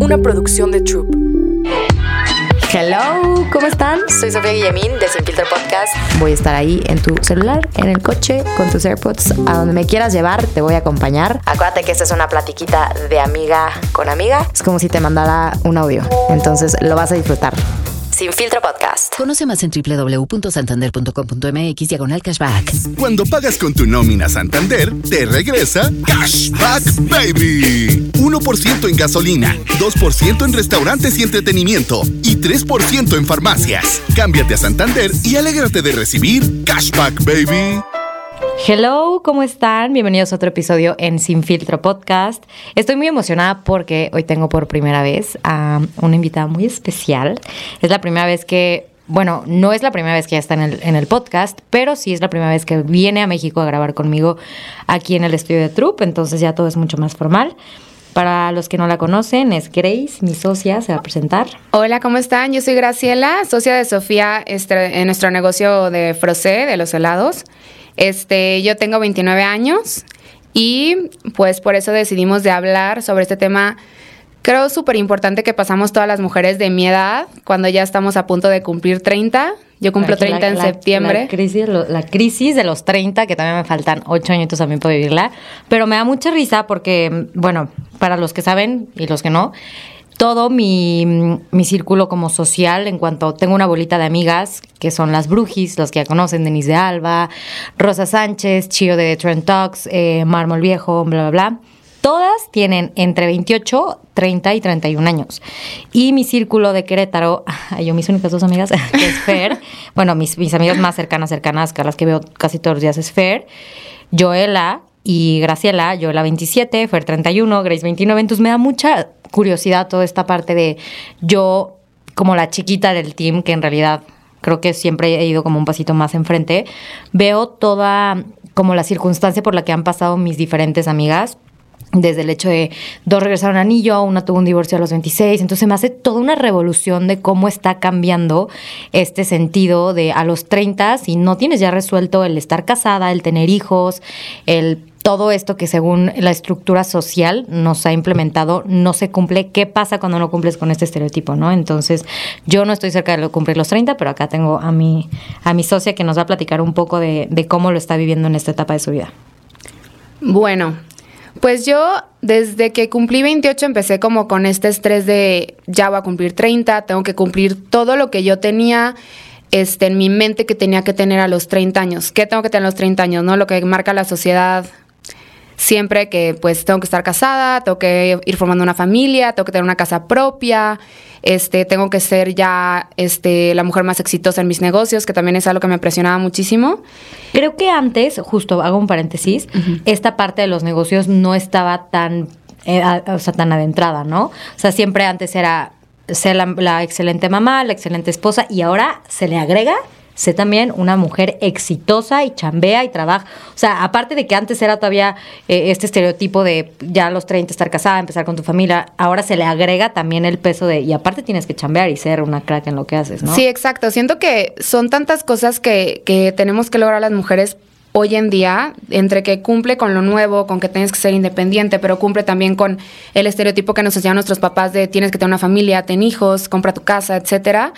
una producción de Troop. Hello, ¿cómo están? Soy Sofía Guillemín de Sin Filtro Podcast. Voy a estar ahí en tu celular, en el coche, con tus AirPods, a donde me quieras llevar, te voy a acompañar. Acuérdate que esta es una platiquita de amiga con amiga. Es como si te mandara un audio, entonces lo vas a disfrutar. Sin Filtro Podcast. Conoce más en www.santander.com.mx diagonal cashback. Cuando pagas con tu nómina Santander, te regresa Cashback Baby. 1% en gasolina, 2% en restaurantes y entretenimiento y 3% en farmacias. Cámbiate a Santander y alégrate de recibir Cashback Baby. Hello, ¿cómo están? Bienvenidos a otro episodio en Sin Filtro Podcast. Estoy muy emocionada porque hoy tengo por primera vez a una invitada muy especial. Es la primera vez que, bueno, no es la primera vez que ya está en el, en el podcast, pero sí es la primera vez que viene a México a grabar conmigo aquí en el estudio de Troop, entonces ya todo es mucho más formal. Para los que no la conocen, es Grace, mi socia, se va a presentar. Hola, ¿cómo están? Yo soy Graciela, socia de Sofía este, en nuestro negocio de Frosé, de los helados. Este, yo tengo 29 años y pues por eso decidimos de hablar sobre este tema. Creo súper importante que pasamos todas las mujeres de mi edad cuando ya estamos a punto de cumplir 30. Yo cumplo 30 en septiembre. La crisis, la crisis, de los 30, que también me faltan 8 añitos mí para vivirla. Pero me da mucha risa porque, bueno, para los que saben y los que no, todo mi, mi, círculo como social en cuanto tengo una bolita de amigas que son las brujis, los que ya conocen, Denise de Alba, Rosa Sánchez, Chio de Trent Talks, eh, Mármol Viejo, bla, bla, bla. Todas tienen entre 28, 30 y 31 años. Y mi círculo de Querétaro, yo mis únicas dos amigas, que es Fer, bueno, mis, mis amigas más cercanas, cercanas, que las que veo casi todos los días es Fer, Joela, y Graciela, yo la 27, Fer 31, Grace 29, entonces me da mucha curiosidad toda esta parte de yo como la chiquita del team, que en realidad creo que siempre he ido como un pasito más enfrente, veo toda como la circunstancia por la que han pasado mis diferentes amigas, desde el hecho de dos regresaron a anillo, una tuvo un divorcio a los 26, entonces me hace toda una revolución de cómo está cambiando este sentido de a los 30 si no tienes ya resuelto el estar casada, el tener hijos, el todo esto que según la estructura social nos ha implementado no se cumple. ¿Qué pasa cuando no cumples con este estereotipo, no? Entonces, yo no estoy cerca de cumplir los 30, pero acá tengo a mi, a mi socia que nos va a platicar un poco de, de cómo lo está viviendo en esta etapa de su vida. Bueno, pues yo desde que cumplí 28 empecé como con este estrés de ya voy a cumplir 30, tengo que cumplir todo lo que yo tenía este, en mi mente que tenía que tener a los 30 años. ¿Qué tengo que tener a los 30 años? ¿No? Lo que marca la sociedad siempre que pues tengo que estar casada, tengo que ir formando una familia, tengo que tener una casa propia, este, tengo que ser ya este, la mujer más exitosa en mis negocios, que también es algo que me presionaba muchísimo. Creo que antes, justo hago un paréntesis, esta parte de los negocios no estaba tan, eh, o sea, tan adentrada, ¿no? O sea, siempre antes era ser la, la excelente mamá, la excelente esposa, y ahora se le agrega sé también una mujer exitosa y chambea y trabaja. O sea, aparte de que antes era todavía eh, este estereotipo de ya a los 30 estar casada, empezar con tu familia, ahora se le agrega también el peso de, y aparte tienes que chambear y ser una crack en lo que haces, ¿no? Sí, exacto. Siento que son tantas cosas que, que tenemos que lograr las mujeres hoy en día, entre que cumple con lo nuevo, con que tienes que ser independiente, pero cumple también con el estereotipo que nos enseñaron nuestros papás de tienes que tener una familia, ten hijos, compra tu casa, etcétera.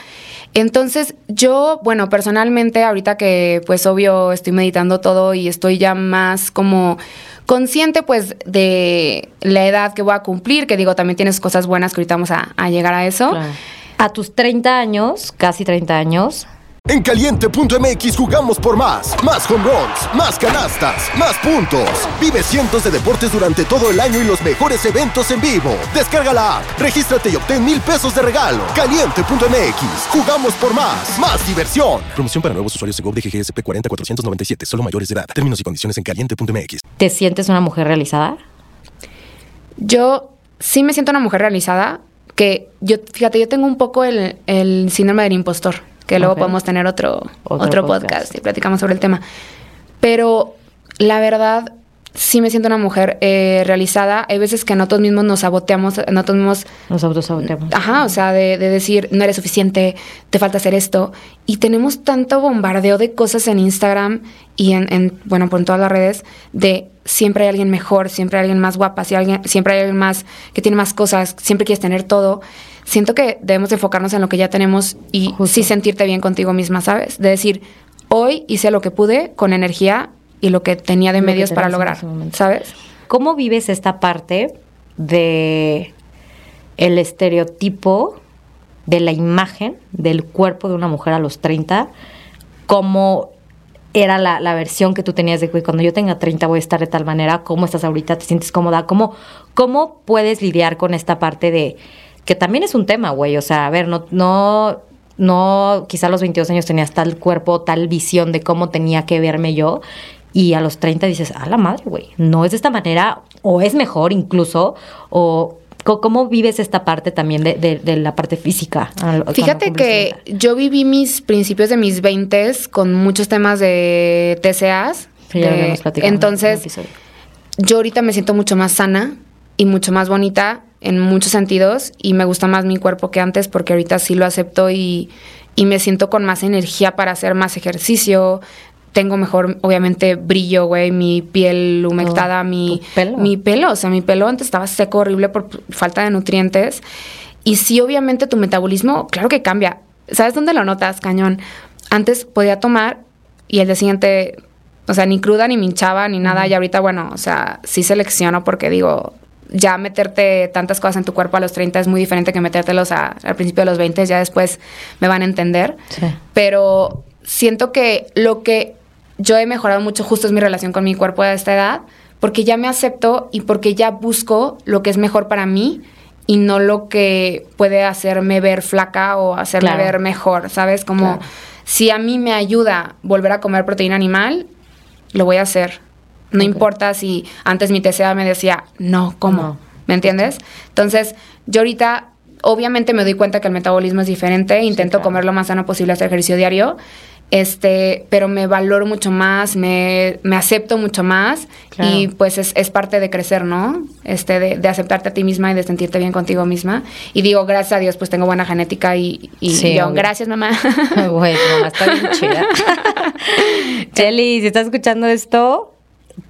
Entonces, yo, bueno, personalmente, ahorita que pues obvio estoy meditando todo y estoy ya más como consciente pues de la edad que voy a cumplir, que digo, también tienes cosas buenas que ahorita vamos a, llegar a eso. A tus 30 años, casi 30 años, en caliente.mx jugamos por más. Más home runs, más canastas, más puntos. Vive cientos de deportes durante todo el año y los mejores eventos en vivo. Descarga la app, regístrate y obtén mil pesos de regalo. Caliente.mx, jugamos por más. Más diversión. Promoción para nuevos usuarios de GOV de GGSP 40497, solo mayores de edad. Términos y condiciones en caliente.mx. ¿Te sientes una mujer realizada? Yo sí me siento una mujer realizada. Que yo, fíjate, yo tengo un poco el, el síndrome del impostor que luego podemos tener otro, otro, podcast. y platicamos sobre el tema. Pero la verdad, sí me siento una mujer eh, realizada. Hay veces que nosotros mismos nos saboteamos, nosotros mismos Nos autosaboteamos. Ajá, o sea, de, de decir, no eres suficiente, te falta hacer esto. Y tenemos tanto bombardeo de cosas en Instagram y en, en, bueno, por en todas las redes, de siempre hay alguien mejor, siempre hay alguien más guapa, si alguien, siempre hay alguien más que tiene más cosas, siempre quieres tener todo. Siento que debemos enfocarnos en lo que ya tenemos y Justo. sí sentirte bien contigo misma, ¿sabes? De decir, hoy hice lo que pude con energía y lo que tenía de Lo medios para lograr. ¿sabes? ¿Cómo vives esta parte de el estereotipo de la imagen del cuerpo de una mujer a los 30? ¿Cómo era la, la versión que tú tenías de que cuando yo tenga 30 voy a estar de tal manera? ¿Cómo estás ahorita? ¿Te sientes cómoda? ¿Cómo, cómo puedes lidiar con esta parte de que también es un tema, güey? O sea, a ver, no, no, no, quizá a los 22 años tenías tal cuerpo, tal visión de cómo tenía que verme yo. Y a los 30 dices, a la madre, güey, no es de esta manera, o es mejor incluso, o cómo vives esta parte también de, de- de la parte física. Fíjate que 30? yo viví mis principios de mis 20 con muchos temas de TCAs. Sí, de- en entonces, yo ahorita me siento mucho más sana y mucho más bonita en muchos sentidos y me gusta más mi cuerpo que antes porque ahorita sí lo acepto y, y me siento con más energía para hacer más ejercicio. Tengo mejor, obviamente, brillo, güey, mi piel humectada, mi tu pelo. mi pelo. O sea, mi pelo antes estaba seco, horrible por falta de nutrientes. Y sí, obviamente, tu metabolismo, claro que cambia. ¿Sabes dónde lo notas, cañón? Antes podía tomar y el día siguiente, o sea, ni cruda, ni me hinchaba, ni nada. Y ahorita, bueno, o sea, sí selecciono porque digo, ya meterte tantas cosas en tu cuerpo a los 30 es muy diferente que metértelos a- al principio de los 20, ya después me van a entender. Sí. Pero siento que lo que yo he mejorado mucho justo es mi relación con mi cuerpo a esta edad, porque ya me acepto y porque ya busco lo que es mejor para mí y no lo que puede hacerme ver flaca o hacerme Claro. ver mejor, ¿sabes? Como Claro. si a mí me ayuda volver a comer proteína animal, lo voy a hacer. No importa si antes mi TCA me decía, no, ¿cómo? No. ¿Me entiendes? Entonces, yo ahorita, obviamente me doy cuenta que el metabolismo es diferente, intento claro. comer lo más sano posible, hacer ejercicio diario, este, pero me valoro mucho más, me, me acepto mucho más Claro. y pues es, es parte de crecer, ¿no? Este, de, de aceptarte a ti misma y de sentirte bien contigo misma. Y digo, gracias a Dios, pues tengo buena genética y, y Sí, yo, gracias mamá. Tu mamá está bien chida. Chelly, si estás escuchando esto,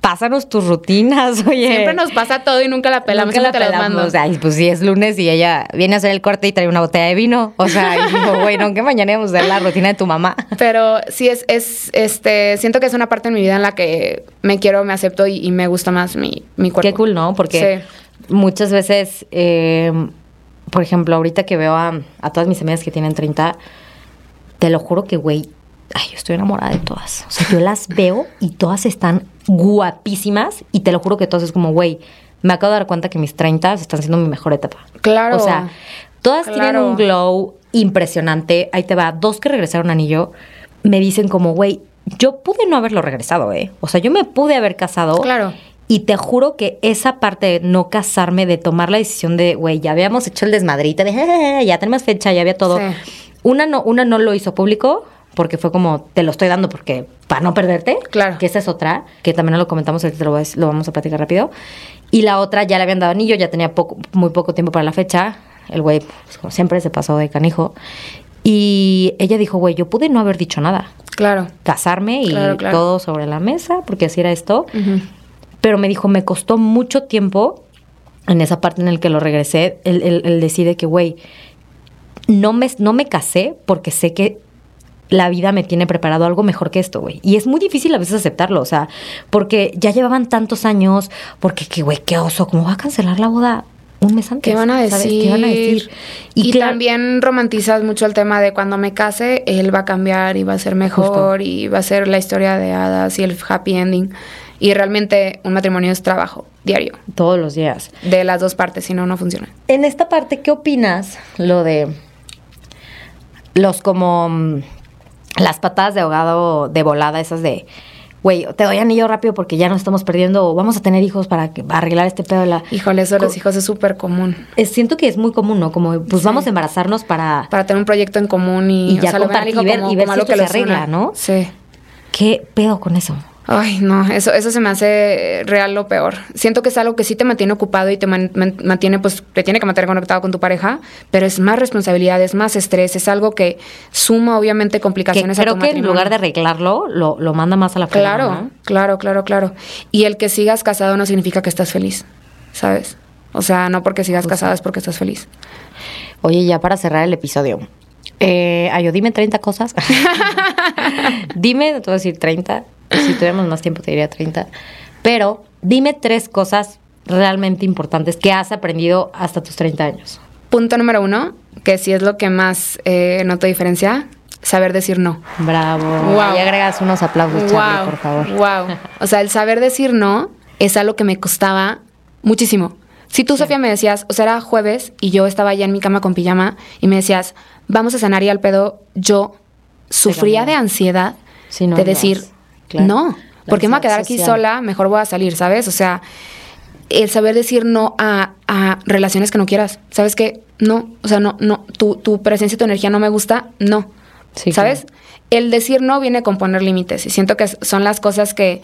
pásanos tus rutinas, oye. Siempre nos pasa todo y nunca la pelamos, Nunca la te las pelamos. Ay, pues sí, es lunes y ella viene a hacer el corte y trae una botella de vino. O sea, y digo, güey, no, que mañana íbamos a hacer la rutina de tu mamá. Pero sí es, es, este, siento que es una parte de mi vida en la que me quiero, me acepto y, y me gusta más mi, mi cuerpo. Qué cool, ¿no? Porque muchas veces, eh, por ejemplo, ahorita que veo a, a todas mis amigas que tienen 30, te lo juro que, güey, ay, yo estoy enamorada de todas. O sea, yo las veo y todas están guapísimas y te lo juro que todas es como, güey, me acabo de dar cuenta que mis 30 están siendo mi mejor etapa. Claro. O sea, todas tienen un glow impresionante. Ahí te va, dos que regresaron anillo me dicen como, güey, yo pude no haberlo regresado, ¿eh? O sea, yo me pude haber casado. Claro. Y te juro que esa parte de no casarme, de tomar la decisión de, güey, ya habíamos hecho el desmadrita, de, "Eh, ya tenemos fecha, ya había todo. Sí. Una, no, una no lo hizo público porque fue como, te lo estoy dando porque para no perderte. Claro. Que esa es otra, que también lo comentamos, ahorita lo, lo vamos a platicar rápido. Y la otra ya le habían dado anillo, ya tenía poco, muy poco tiempo para la fecha. El güey, pues, como siempre, se pasó de canijo. Y ella dijo, güey, yo pude no haber dicho nada. Claro. Casarme y Claro, claro. todo sobre la mesa, porque así era esto Ujú. pero me dijo, me costó mucho tiempo en esa parte en el que lo regresé, el, el, el decide que, güey, no me, no me casé porque sé que la vida me tiene preparado algo mejor que esto, güey. Y es muy difícil a veces aceptarlo, o sea, porque ya llevaban tantos años, porque, que, güey, qué oso, ¿cómo va a cancelar la boda un mes antes? ¿Qué van a decir? ¿Qué van a decir? Y, también romantizas mucho el tema de cuando me case, él va a cambiar y va a ser mejor y va a ser la historia de hadas y el happy ending. Y realmente un matrimonio es trabajo diario Todos los días. de las dos partes, si no, no funciona. En esta parte, ¿qué opinas lo de los como mm, las patadas de ahogado de volada, esas de, güey, te doy anillo rápido porque ya nos estamos perdiendo o vamos a tener hijos para que- arreglar este pedo de la... Híjole, eso de los hijos es súper común. Siento que es muy común, ¿no? Como, pues Sí. vamos a embarazarnos para... Para tener un proyecto en común y, Y ya compartir hijo y ver- y ver si algo esto que se arregla, una. ¿no? Sí. ¿Qué pedo con eso? Ay, no, eso, eso se me hace real lo peor. Siento que es algo que sí te mantiene ocupado y te man- man- mantiene, pues, te tiene que mantener conectado con tu pareja, pero es más responsabilidad, es más estrés, es algo que suma obviamente Que complicaciones a creo tu que en lugar de arreglarlo, lo, lo manda más a la fregada, Claro, ¿no? claro, claro, claro. Y el que sigas casado no significa que estás feliz, ¿sabes? O sea, no porque sigas casado es porque estás feliz. Oye, ya para cerrar el episodio. Eh, Ayo, dime 30 cosas. dime, te voy a decir 30. Si tuviéramos más tiempo te diría 30. Pero dime tres cosas realmente importantes que has aprendido hasta tus 30 años. Punto número uno, que sí es lo que más eh, noto diferencia, saber decir no. Bravo. Wow. Y agregas unos aplausos, Charlie, por favor. Wow. O sea, el saber decir no es algo que me costaba muchísimo. Si tú, Sofía, me decías, o sea, era jueves y yo estaba ya en mi cama con pijama y me decías, vamos a cenar y al pedo, yo sufría de ansiedad Sí, no de decir, Claro. no, porque me voy a quedar aquí sola, mejor voy a salir, ¿sabes? O sea, el saber decir no a, a relaciones que no quieras. ¿Sabes qué? No, o sea, no, no, tu, tu presencia y tu energía no me gusta, no. Sí, ¿Sabes? claro. El decir no viene con poner límites y siento que son las cosas que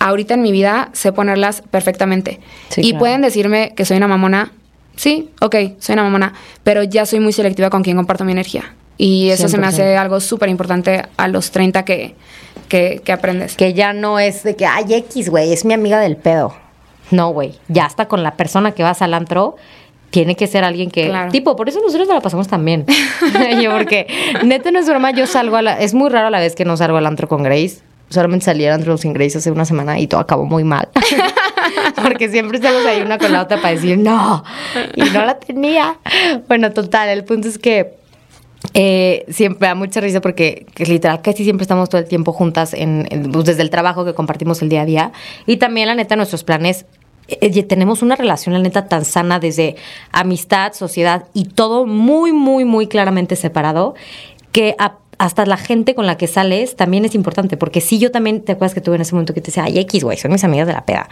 ahorita en mi vida sé ponerlas perfectamente. Sí, y claro. pueden decirme que soy una mamona. Sí, ok, soy una mamona, pero ya soy muy selectiva con quien comparto mi energía. Y eso se me 100%. hace algo súper importante a los 30 que, que, que aprendes. Que ya no es de que, ay, X, güey, es mi amiga del pedo. No, güey. Ya está con la persona que vas al antro. Tiene que ser alguien que. Claro. Tipo, por eso nosotros nos la pasamos también. yo, porque, neta, no es broma, yo salgo a la. Es muy raro la vez que no salgo al antro con Grace. Solamente salí al antro sin Grace hace una semana y todo acabó muy mal. porque siempre estamos ahí una con la otra para decir no. Y no la tenía. Bueno, total, el punto es que. Eh, siempre da mucha risa porque que literal casi siempre estamos todo el tiempo juntas en, pues, desde el trabajo que compartimos el día a día. Y también la neta nuestros planes eh, tenemos una relación la neta tan sana desde amistad, sociedad y todo muy muy muy claramente separado que hasta la gente con la que sales también es importante. Porque si yo también te acuerdas que tuve en ese momento que te decía ay X güey son mis amigas de la peda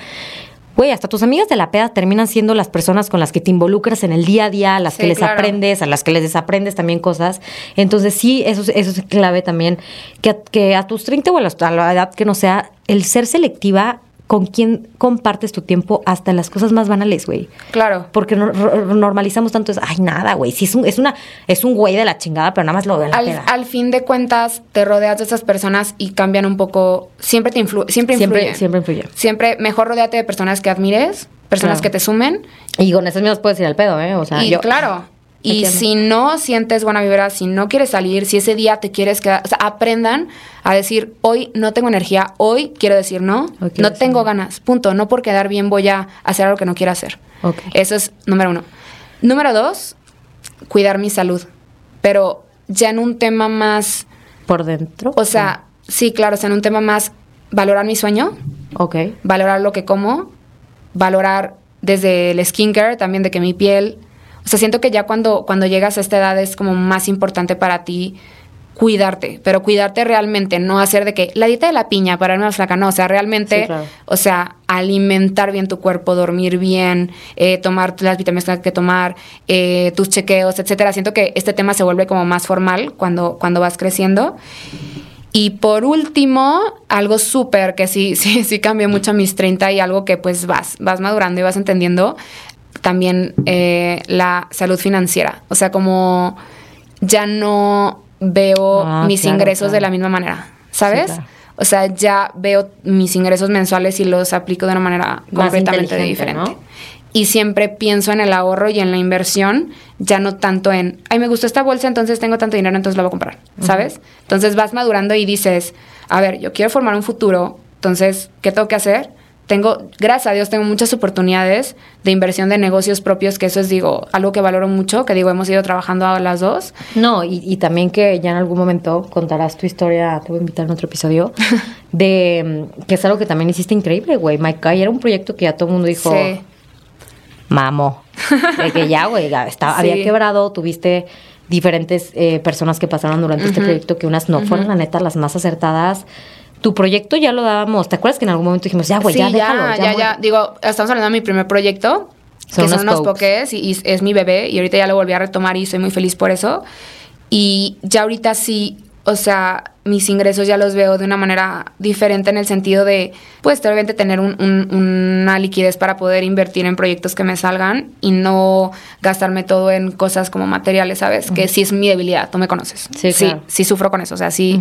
Güey, hasta tus amigas de la peda terminan siendo las personas con las que te involucras en el día a día, a las Sí, que les claro. aprendes, a las que les desaprendes también cosas. Entonces sí, eso, es- eso es clave también, que a, que a tus 30 o a, los- a la edad que no sea, el ser selectiva con quién compartes tu tiempo hasta en las cosas más banales, güey. Claro. Porque no- normalizamos tanto, es, ay, nada, güey, sí, es un, es, una, es un güey de la chingada, pero nada más lo veo en la Al, peda. al fin de cuentas, te rodeas de esas personas y cambian un poco. Siempre te influ siempre Siempre- influyen. siempre influyen. Siempre mejor rodeate de personas que admires, personas Claro. que te sumen. Y con esas mismas puedes ir al pedo, ¿eh? O sea, y yo... claro. Y si no sientes buena vibra, si no quieres salir, si ese día te quieres quedar, o sea, aprendan a decir, hoy no tengo energía, hoy quiero decir no, no tengo no. ganas, punto. No por quedar bien voy a hacer algo que no quiero hacer. Eso es número uno. Número dos, cuidar mi salud. Pero ya en un tema más, Por dentro. o sea, sí, claro, o sea, en un tema más, valorar mi sueño, Ok. valorar lo que como, valorar desde el skincare, también de que mi piel, o sea, siento que ya cuando, cuando llegas a esta edad es como más importante para ti cuidarte, pero cuidarte realmente, no hacer de que la dieta de la piña para verme más flaca, no, o sea, realmente, Sí, claro. o sea, alimentar bien tu cuerpo, dormir bien, eh, tomar las vitaminas que tengas que tomar, eh, tus chequeos, etcétera. Siento que este tema se vuelve como más formal cuando, cuando vas creciendo. Y por último, algo súper que sí, sí, sí cambió mucho a mis 30 y algo que pues vas, vas madurando y vas entendiendo, también eh, la salud financiera. O sea, como ya no veo Ah, mis claro, ingresos de la misma manera, ¿sabes? claro. O sea, ya veo mis ingresos mensuales y los aplico de una manera Más completamente diferente. ¿no? Y siempre pienso en el ahorro y en la inversión, ya no tanto en, ay, me gustó esta bolsa, entonces tengo tanto dinero, entonces la voy a comprar, ¿sabes? Entonces vas madurando y dices, a ver, yo quiero formar un futuro, entonces, ¿qué tengo que hacer? Tengo, gracias a Dios, tengo muchas oportunidades de inversión de negocios propios, que eso es, digo, algo que valoro mucho, que digo, hemos ido trabajando a las dos. No, y, y también que ya en algún momento contarás tu historia, te voy a invitar en otro episodio, de mm, que es algo que también hiciste increíble, güey. My Kai era un proyecto que ya todo el mundo dijo, Sí. mamo, de que ya, güey, ya estaba, Sí. había quebrado, tuviste diferentes eh, personas que pasaron durante este proyecto que unas no fueron, la neta, las más acertadas. Tu proyecto ya lo dábamos, ¿te acuerdas que en algún momento dijimos, ya, güey, sí, ya, déjalo, ya, ya, muere"? ya. Digo, estamos hablando de mi primer proyecto, Son que son unos pokés y, y es mi bebé y ahorita ya lo volví a retomar y soy muy feliz por eso. Y ya ahorita sí o sea, mis ingresos ya los veo de una manera diferente en el sentido de, pues, obviamente tener un- un- una liquidez para poder invertir en proyectos que me salgan y no gastarme todo en cosas como materiales, ¿sabes? Que sí es mi debilidad, tú me conoces. Sí, sí, claro. sí sufro con eso, o sea, sí,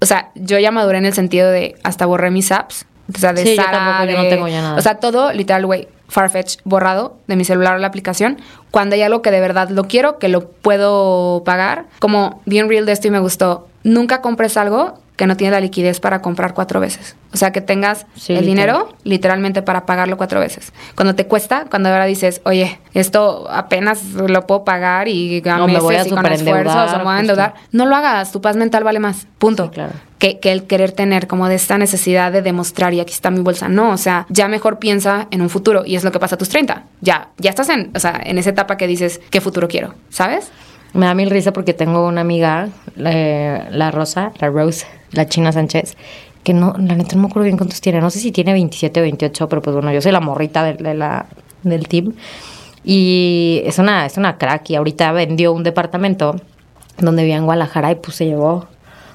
o sea, yo ya maduré en el sentido de hasta borré mis apps, o sea, de Sí, yo Sara, tampoco, yo no tengo ya nada. O sea, todo, literal, güey, Farfetch borrado de mi celular o la aplicación. Cuando hay algo que de verdad lo quiero, que lo puedo pagar, como bien real de esto y me gustó, nunca compres algo que no tiene la liquidez para comprar cuatro veces. O sea, que tengas Sí, el literal. dinero literalmente para pagarlo cuatro veces. Cuando te cuesta, cuando ahora dices, oye, esto apenas lo puedo pagar y a No, me voy a y con esfuerzos o me voy a endeudar, no lo hagas, tu paz mental vale más, punto Sí, claro. Que, el querer tener como de esta necesidad de demostrar y aquí está mi bolsa. No, o sea, ya mejor piensa en un futuro y es lo que pasa a tus 30. Ya, ya estás en, o sea, en esa etapa que dices, ¿qué futuro quiero? ¿Sabes? Me da mil risa porque tengo una amiga, la Rosa, la Rose, la China Sánchez, que no, la neta no me acuerdo bien cuántos tiene. No sé si tiene 27 o 28, pero pues bueno, yo soy la morrita de la, del team. Y es una, es una crack y ahorita vendió un departamento donde vivía en Guadalajara y pues se llevó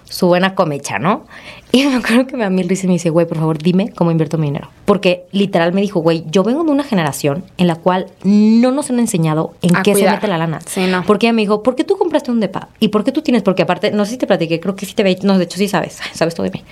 su buena comecha, ¿no? Y me acuerdo que mil risa y me dice, güey, por favor, dime cómo invierto mi dinero. Porque literal me dijo, güey, yo vengo de una generación en la cual no nos han enseñado en A qué se cuidar. mete la lana. Sí, no. Porque ella me dijo, ¿por qué tú compraste un depa? ¿Y por qué tú tienes? Porque aparte, no sé si te platiqué, creo que sí te ve, no, de hecho sí sabes, sabes todo de mí.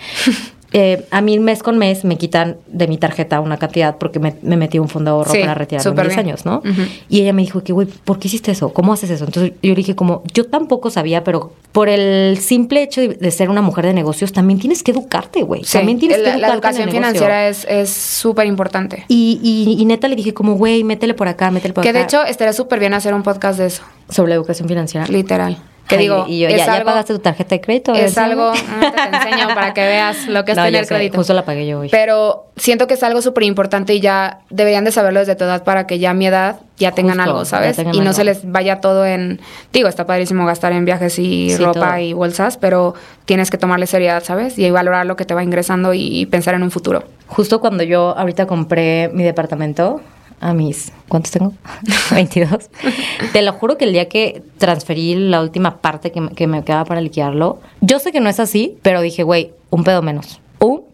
Eh, a mí mes con mes me quitan de mi tarjeta una cantidad porque me, me metí un fondo de ahorro Sí, para retirarme en súper 10 bien. años, ¿no? Y ella me dijo que, güey, ¿por qué hiciste eso? ¿Cómo haces eso? Entonces yo le dije como, yo tampoco sabía, pero por el simple hecho de, de ser una mujer de negocios, también tienes que educarte, güey. Sí, también tienes que la, la educarte en educación el financiera es es súper importante. Y, y, y neta le dije como, güey, métele por acá, métele por Que acá. de hecho estaría súper bien hacer un podcast de eso, Sobre la educación financiera. literal. Que Ay, digo, y yo, es ¿ya, ya algo, pagaste tu tarjeta de crédito? Es algo, enséñame. ahorita te enseño para que veas lo que es No, tener crédito. Justo la pagué yo hoy. Pero siento que es algo súper importante y ya deberían de saberlo desde tu edad para que ya a mi edad ya tengan Justo, algo, ¿sabes? tengan y no se les vaya todo en... Digo, está padrísimo gastar en viajes y Sí, ropa todo. y bolsas, pero tienes que tomarle seriedad, ¿sabes? Y valorar lo que te va ingresando y, y pensar en un futuro. Justo cuando yo ahorita compré mi departamento a mis, ¿cuántos tengo? 22. Te lo juro que el día que transferí la última parte que me, que me quedaba para liquidarlo, yo sé que no es así, pero dije, güey, un pedo menos.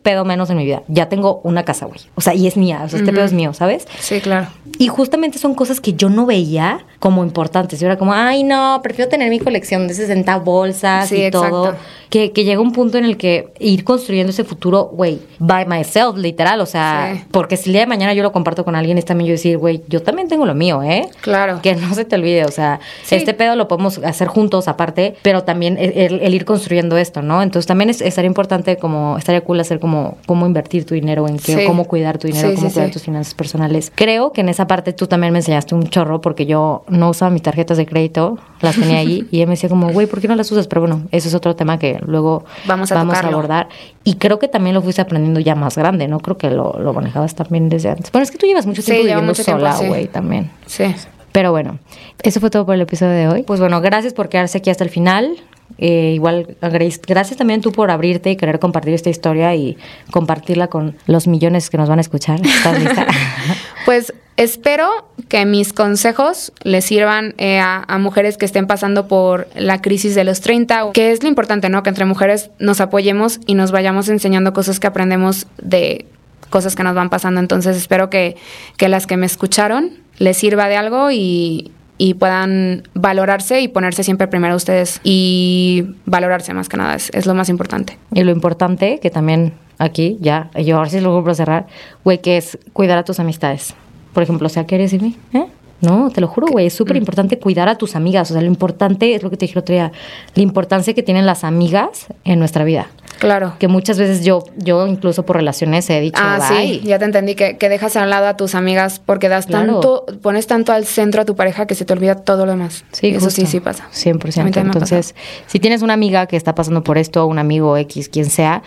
Pedo menos en mi vida. Ya tengo una casa, güey. O sea, y es mía. O sea, este pedo es mío, ¿sabes? Sí, claro. Y justamente son cosas que yo no veía como importantes. Yo era como, ay, no, prefiero tener mi colección de 60 bolsas Sí, y todo. exacto. Que, que llega un punto en el que ir construyendo ese futuro, güey, by myself, literal. O sea, Sí. porque si el día de mañana yo lo comparto con alguien, es también yo decir, güey, yo también tengo lo mío, ¿eh? Claro. Que no se te olvide, o sea, Sí. este pedo lo podemos hacer juntos aparte, pero también el, el- el ir construyendo esto, ¿no? Entonces también es, estaría importante como, estaría cool hacer como cómo invertir tu dinero, en qué, Sí. cómo cuidar tu dinero, Sí, cómo sí, cuidar tus finanzas personales. Creo que en esa parte tú también me enseñaste un chorro porque yo no usaba mis tarjetas de crédito, las tenía ahí y ella me decía como, güey, ¿por qué no las usas? Pero bueno, eso es otro tema que luego Vamos a tocarlo. abordar. Y creo que también lo fuiste aprendiendo ya más grande, ¿no? Creo que lo, lo manejabas también desde antes. Bueno, es que tú llevas mucho tiempo viviendo mucho sola, güey, también. Sí. Pero bueno, eso fue todo por el episodio de hoy. Pues bueno, gracias por quedarse aquí hasta el final. Eh, igual, gracias también tú por abrirte y querer compartir esta historia y compartirla con los millones que nos van a escuchar. Pues espero que mis consejos les sirvan eh, a, a mujeres que estén pasando por la crisis de los 30, o- que es lo importante, ¿no? Que entre mujeres nos apoyemos y nos vayamos enseñando cosas que aprendemos de cosas que nos van pasando. Entonces espero que, que las que me escucharon les sirva de algo y, y puedan valorarse y ponerse siempre primero ustedes y valorarse más que nada, es, es lo más importante. y lo importante, que también aquí, ya, yo ahora sí lo voy a cerrar, güey, que es cuidar a tus amistades. Por ejemplo, o sea, ¿qué eres de mí? ¿Eh? No, te lo juro, güey, es súper importante cuidar a tus amigas. O sea, lo importante es lo que te dije el otro día, la importancia que tienen las amigas en nuestra vida. Claro. Que muchas veces yo, yo incluso por relaciones he dicho, Ah, "Bye". sí, ya te entendí que, que dejas a un lado a tus amigas porque das Claro. tanto, pones tanto al centro a tu pareja que se te olvida todo lo demás. Sí, eso sí, justo. sí pasa. 100%. A mí también me ha Entonces, si tienes una amiga que está pasando por esto, un amigo X, quien sea,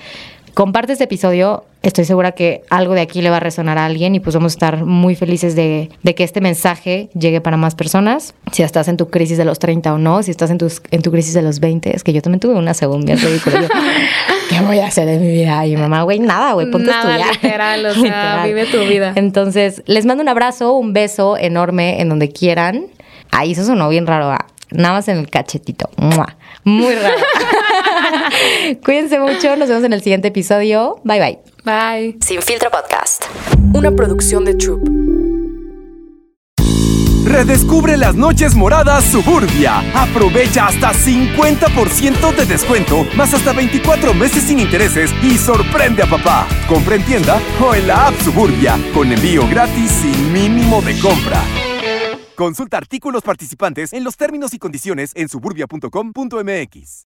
comparte este episodio. Estoy segura que algo de aquí le va a resonar a alguien y pues vamos a estar muy felices de, de que este mensaje llegue para más personas. Si estás en tu crisis de los 30 o no, si estás en, tus, en tu crisis de los 20, es que yo también tuve una segunda. Yo, ¿Qué voy a hacer en mi vida? Y mamá, güey, nada, güey, ponte a estudiar. literal, o sea, vive tu vida. Entonces, les mando un abrazo, un beso enorme en donde quieran. Ahí eso sonó bien raro. Nada más en el cachetito. ¡Mua! Muy raro. Cuídense mucho, nos vemos en el siguiente episodio. Bye bye. Bye. Sin filtro podcast. Una producción de Troop. Redescubre las noches moradas Suburbia. Aprovecha hasta 50% de descuento, más hasta 24 meses sin intereses y sorprende a papá. Compra en tienda o en la app Suburbia, con envío gratis sin mínimo de compra. Consulta artículos participantes en los términos y condiciones en suburbia.com.mx.